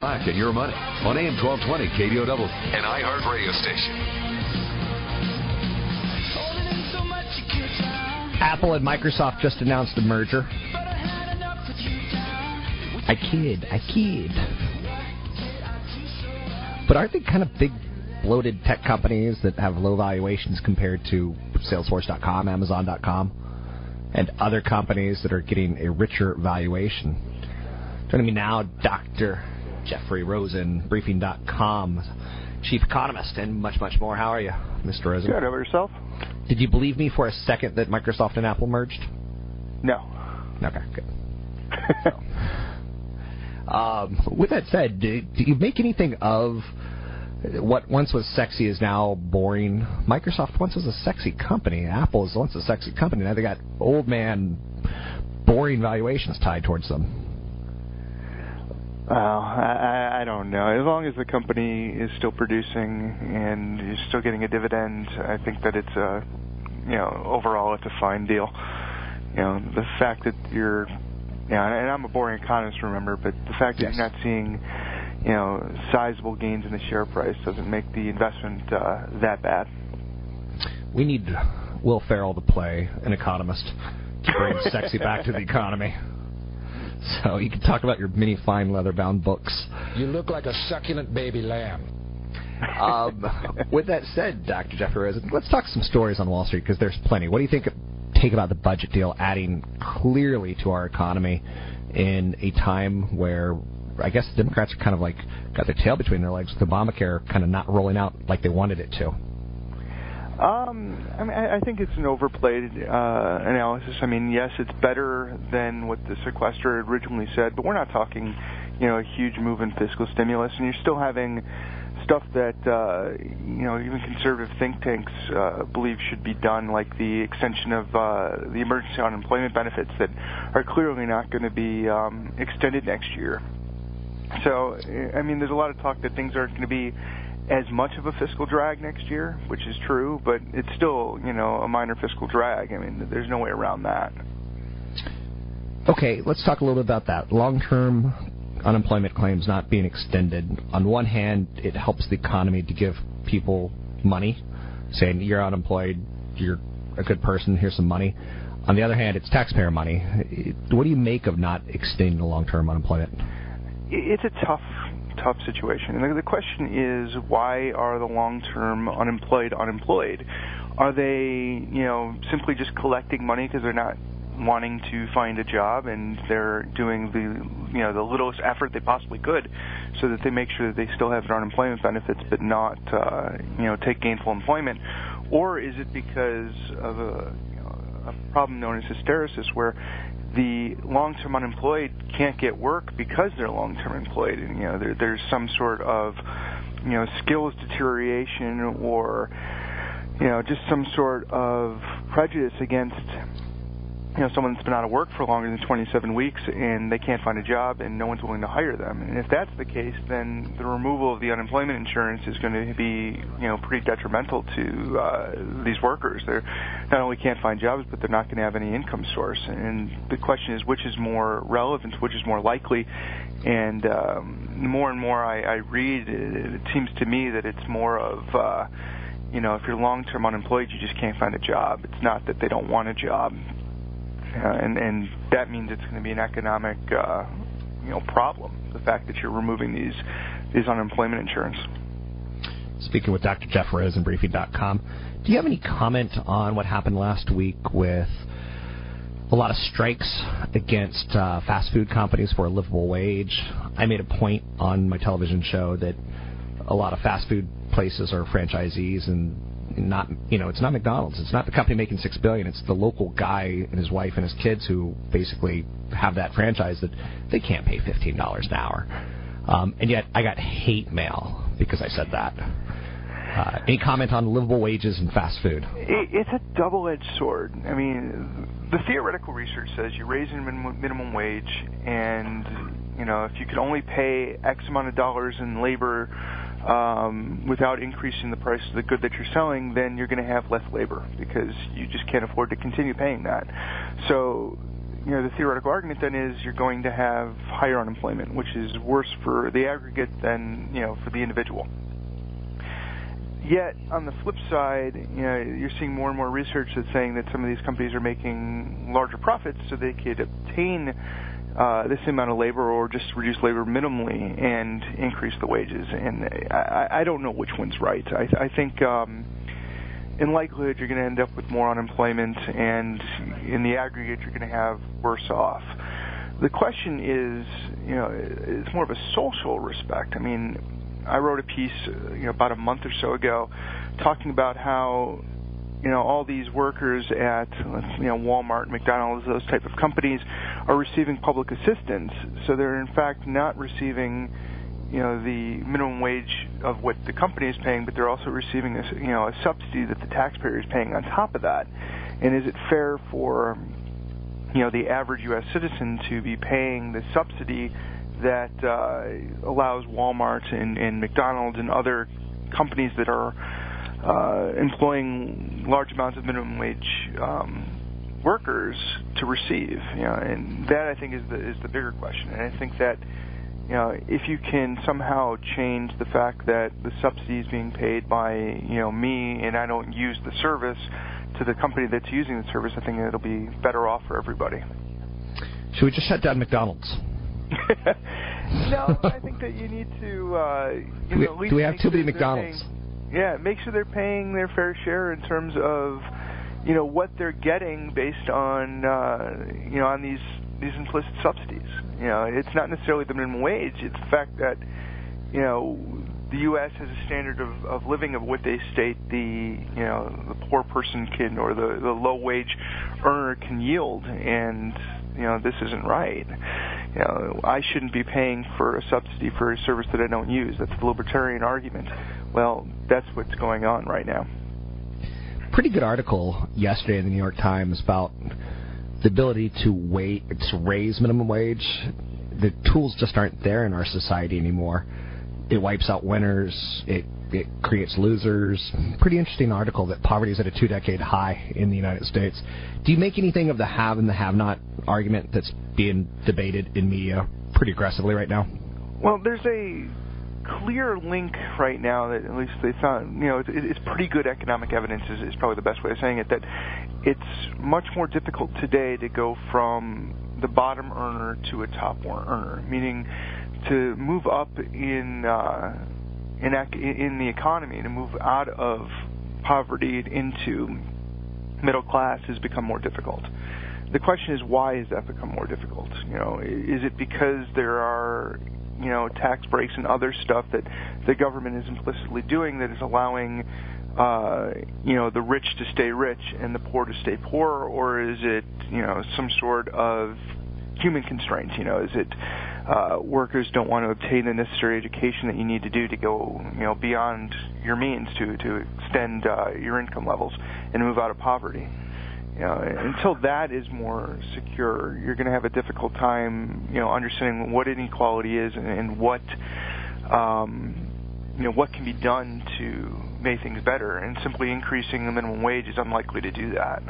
Back in your money on AM 1220 KDOW, an iHeart radio station. Apple and Microsoft just announced a merger. I kid, I kid. But aren't they kind of big, bloated tech companies that have low valuations compared to Salesforce.com, Amazon.com, and other companies that are getting a richer valuation? Joining me now, Dr. Jeffrey Rosen, Briefing.com, chief economist, and much, much more. How are you, Mr. Rosen? Good. Over yourself? Did you believe me for a second that Microsoft and Apple merged? No. Okay, good. so, um, with that said, do, do you make anything of what once was sexy is now boring? Microsoft once was a sexy company. Apple is once a sexy company. Now they got old man, boring valuations tied towards them. Well, I, I don't know. As long as the company is still producing and you're still getting a dividend, I think that it's a, you know, overall it's a fine deal. You know, the fact that you're, you know, and I'm a boring economist, remember, but the fact that you're not seeing, you know, sizable gains in the share price doesn't make the investment uh, that bad. We need Will Ferrell to play an economist to bring sexy back to the economy. So you can talk about your many fine leather-bound books. You look like a succulent baby lamb. Um, with that said, Dr. Jeffrey Rosen, let's talk some stories on Wall Street because there's plenty. What do you think? Take about the budget deal adding clearly to our economy in a time where I guess the Democrats are kind of like got their tail between their legs with Obamacare kind of not rolling out like they wanted it to. Um, I mean, I think it's an overplayed uh, analysis. I mean, yes, it's better than what the sequester originally said, but we're not talking, you know, a huge move in fiscal stimulus, and you're still having stuff that uh, you know even conservative think tanks uh, believe should be done, like the extension of uh, the emergency unemployment benefits that are clearly not going to be um, extended next year. So, I mean, there's a lot of talk that things aren't going to be as much of a fiscal drag next year, which is true, but it's still, you know, a minor fiscal drag. I mean, there's no way around that. Okay, let's talk a little bit about that. Long-term unemployment claims not being extended. On one hand, it helps the economy to give people money, saying you're unemployed, you're a good person, here's some money. On the other hand, it's taxpayer money. What do you make of not extending the long-term unemployment? It's a tough, tough situation. And the- question is, why are the long-term unemployed unemployed? Are they, you know, simply just collecting money because they're not wanting to find a job and they're doing the, you know, the littlest effort they possibly could, so that they make sure that they still have their unemployment benefits, but not, uh, you know, take gainful employment? Or is it because of a, you know, a problem known as hysteresis, where the long-term unemployed can't get work because they're long-term employed, and you know there, there's some sort of you know skills deterioration or you know just some sort of prejudice against you know someone that's been out of work for longer than 27 weeks and they can't find a job and no one's willing to hire them. And if that's the case, then the removal of the unemployment insurance is going to be you know pretty detrimental to uh, these workers. They're not only can't find jobs, but they're not going to have any income source. And the question is, which is more relevant, which is more likely? And um, more and more I, I read, it, it seems to me that it's more of uh, you know, if you're long-term unemployed, you just can't find a job. It's not that they don't want a job, uh, and and that means it's going to be an economic, uh, you know, problem. The fact that you're removing these these unemployment insurance. Speaking with Dr. Jeff Rosen, Briefing.com, do you have any comment on what happened last week with a lot of strikes against uh, fast food companies for a livable wage? I made a point on my television show that a lot of fast food places are franchisees and not you know it's not McDonald's it's not the company making six billion it's the local guy and his wife and his kids who basically have that franchise that they can't pay fifteen dollars an hour Um, and yet I got hate mail because I said that. Uh, any comment on livable wages and fast food? It, it's a double-edged sword. I mean, the theoretical research says you raise minimum, minimum wage, and you know if you could only pay X amount of dollars in labor um, without increasing the price of the good that you're selling, then you're going to have less labor because you just can't afford to continue paying that. So you know, the theoretical argument then is you're going to have higher unemployment, which is worse for the aggregate than, you know, for the individual. Yet, on the flip side, you know, you're seeing more and more research that's saying that some of these companies are making larger profits so they could obtain uh, this amount of labor or just reduce labor minimally and increase the wages. And I, I don't know which one's right. I, I think um, in likelihood you're going to end up with more unemployment, and in the aggregate you're going to have worse off. The question is, you know, it's more of a social respect. I mean, I wrote a piece, uh, you know, about a month or so ago, talking about how you know all these workers at you know Walmart, McDonald's, those type of companies are receiving public assistance. So they're in fact not receiving you know the minimum wage of what the company is paying, but they're also receiving a you know a subsidy that the taxpayer is paying on top of that. And is it fair for you know the average U.S. citizen to be paying the subsidy that uh, allows Walmart and, and McDonald's and other companies that are uh, employing large amounts of minimum wage um, workers to receive. You know, and that I think is the is the bigger question. And I think that you know if you can somehow change the fact that the subsidy is being paid by you know me and I don't use the service to the company that's using the service, I think it'll be better off for everybody. Should we just shut down McDonald's? no, I think that you need to. Uh, you do, know, we, do we have too many McDonald's? Yeah, make sure they're paying their fair share in terms of, you know, what they're getting based on, uh, you know, on these these implicit subsidies. You know, it's not necessarily the minimum wage; it's the fact that, you know, the U.S. has a standard of, of living of what they state the you know the poor person can or the the low wage earner can yield, and you know this isn't right. You know, I shouldn't be paying for a subsidy for a service that I don't use. That's the libertarian argument. Well, that's what's going on right now. Pretty good article yesterday in the New York Times about the ability to wait to raise minimum wage. The tools just aren't there in our society anymore. It wipes out winners. It it creates losers. Pretty interesting article that poverty is at a two decade high in the United States. Do you make anything of the have and the have not argument that's being debated in media pretty aggressively right now? Well, there's a clear link right now that at least they found, you know, it's, it's pretty good economic evidence is, is probably the best way of saying it, that it's much more difficult today to go from the bottom earner to a top earner, meaning to move up in uh, in in the economy to move out of poverty into middle class has become more difficult. The question is why has that become more difficult? You know, is it because there are you know tax breaks and other stuff that the government is implicitly doing that is allowing uh, you know the rich to stay rich and the poor to stay poor, or is it you know some sort of human constraints? You know, is it uh, workers don't want to obtain the necessary education that you need to do to go, you know, beyond your means to to extend uh, your income levels and move out of poverty. You know, until that is more secure, you're going to have a difficult time, you know, understanding what inequality is and, and what, um, you know, what can be done to make things better. And simply increasing the minimum wage is unlikely to do that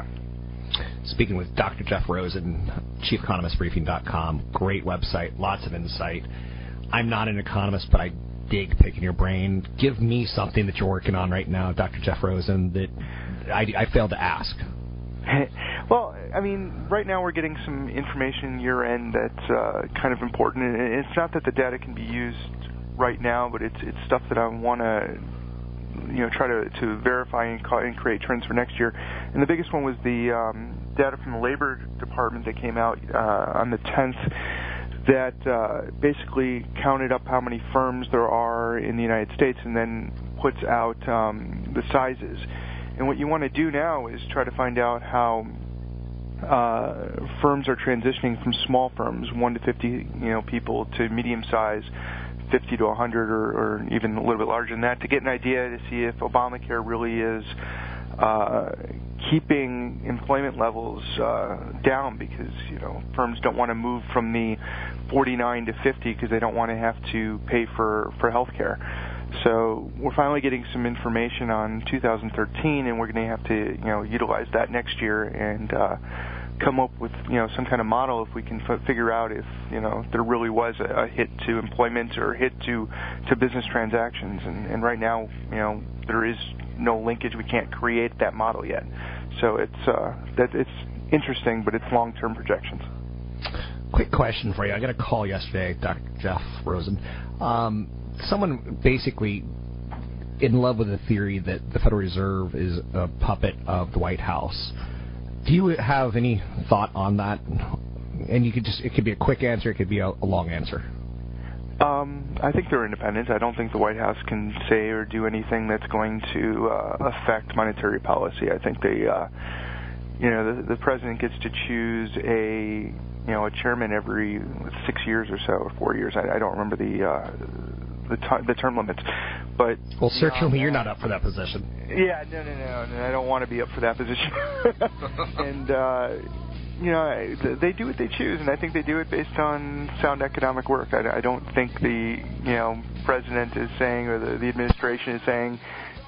speaking with Dr. Jeff Rosen, chief economist Briefing.com. Great website, lots of insight. I'm not an economist, but I dig picking your brain. Give me something that you're working on right now, Dr. Jeff Rosen, that I, I failed to ask. well, I mean, right now we're getting some information year end that's uh, kind of important. It's not that the data can be used right now, but it's it's stuff that I want to you know try to to verify and, and create trends for next year. And the biggest one was the um, data from the Labor Department that came out uh, on the 10th that uh, basically counted up how many firms there are in the United States and then puts out um, the sizes. And what you want to do now is try to find out how uh, firms are transitioning from small firms, one to 50, you know, people, to medium size 50 to 100 or, or even a little bit larger than that to get an idea to see if Obamacare really is uh, keeping employment levels uh, down because you know firms don't want to move from the 49 to 50 because they don't want to have to pay for for health care. So we're finally getting some information on 2013, and we're going to have to you know utilize that next year and uh, come up with you know some kind of model if we can f- figure out if you know there really was a, a hit to employment or hit to to business transactions. And, and right now, you know, there is no linkage. We can't create that model yet. So it's uh, that it's interesting, but it's long-term projections. Quick question for you. I got a call yesterday, Dr. Jeff Rosen. Um, someone basically in love with the theory that the Federal Reserve is a puppet of the White House. Do you have any thought on that? And you could just it could be a quick answer, it could be a, a long answer. Um, I think they're independent. I don't think the White House can say or do anything that's going to uh, affect monetary policy. I think they, uh, you know, the, the president gets to choose a, you know, a chairman every six years or so, or four years. I, I don't remember the uh, the, t- the term limits, but well, certainly you're not up for that position. Yeah, no, no, no, no I don't want to be up for that position. and uh, you know, they do what they choose, and I think they do it based on sound economic work. I, I don't think the you know president is saying or the, the administration is saying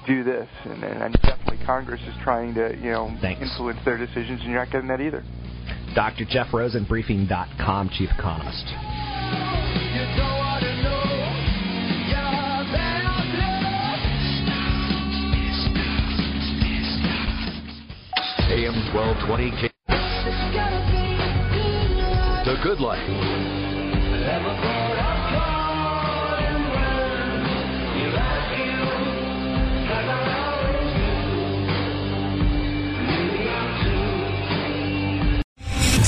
do this, and, and definitely Congress is trying to you know Thanks. influence their decisions, and you're not getting that either. Dr. Jeff Rosen, Briefing.com chief economist. AM 1220 K. The Good Life.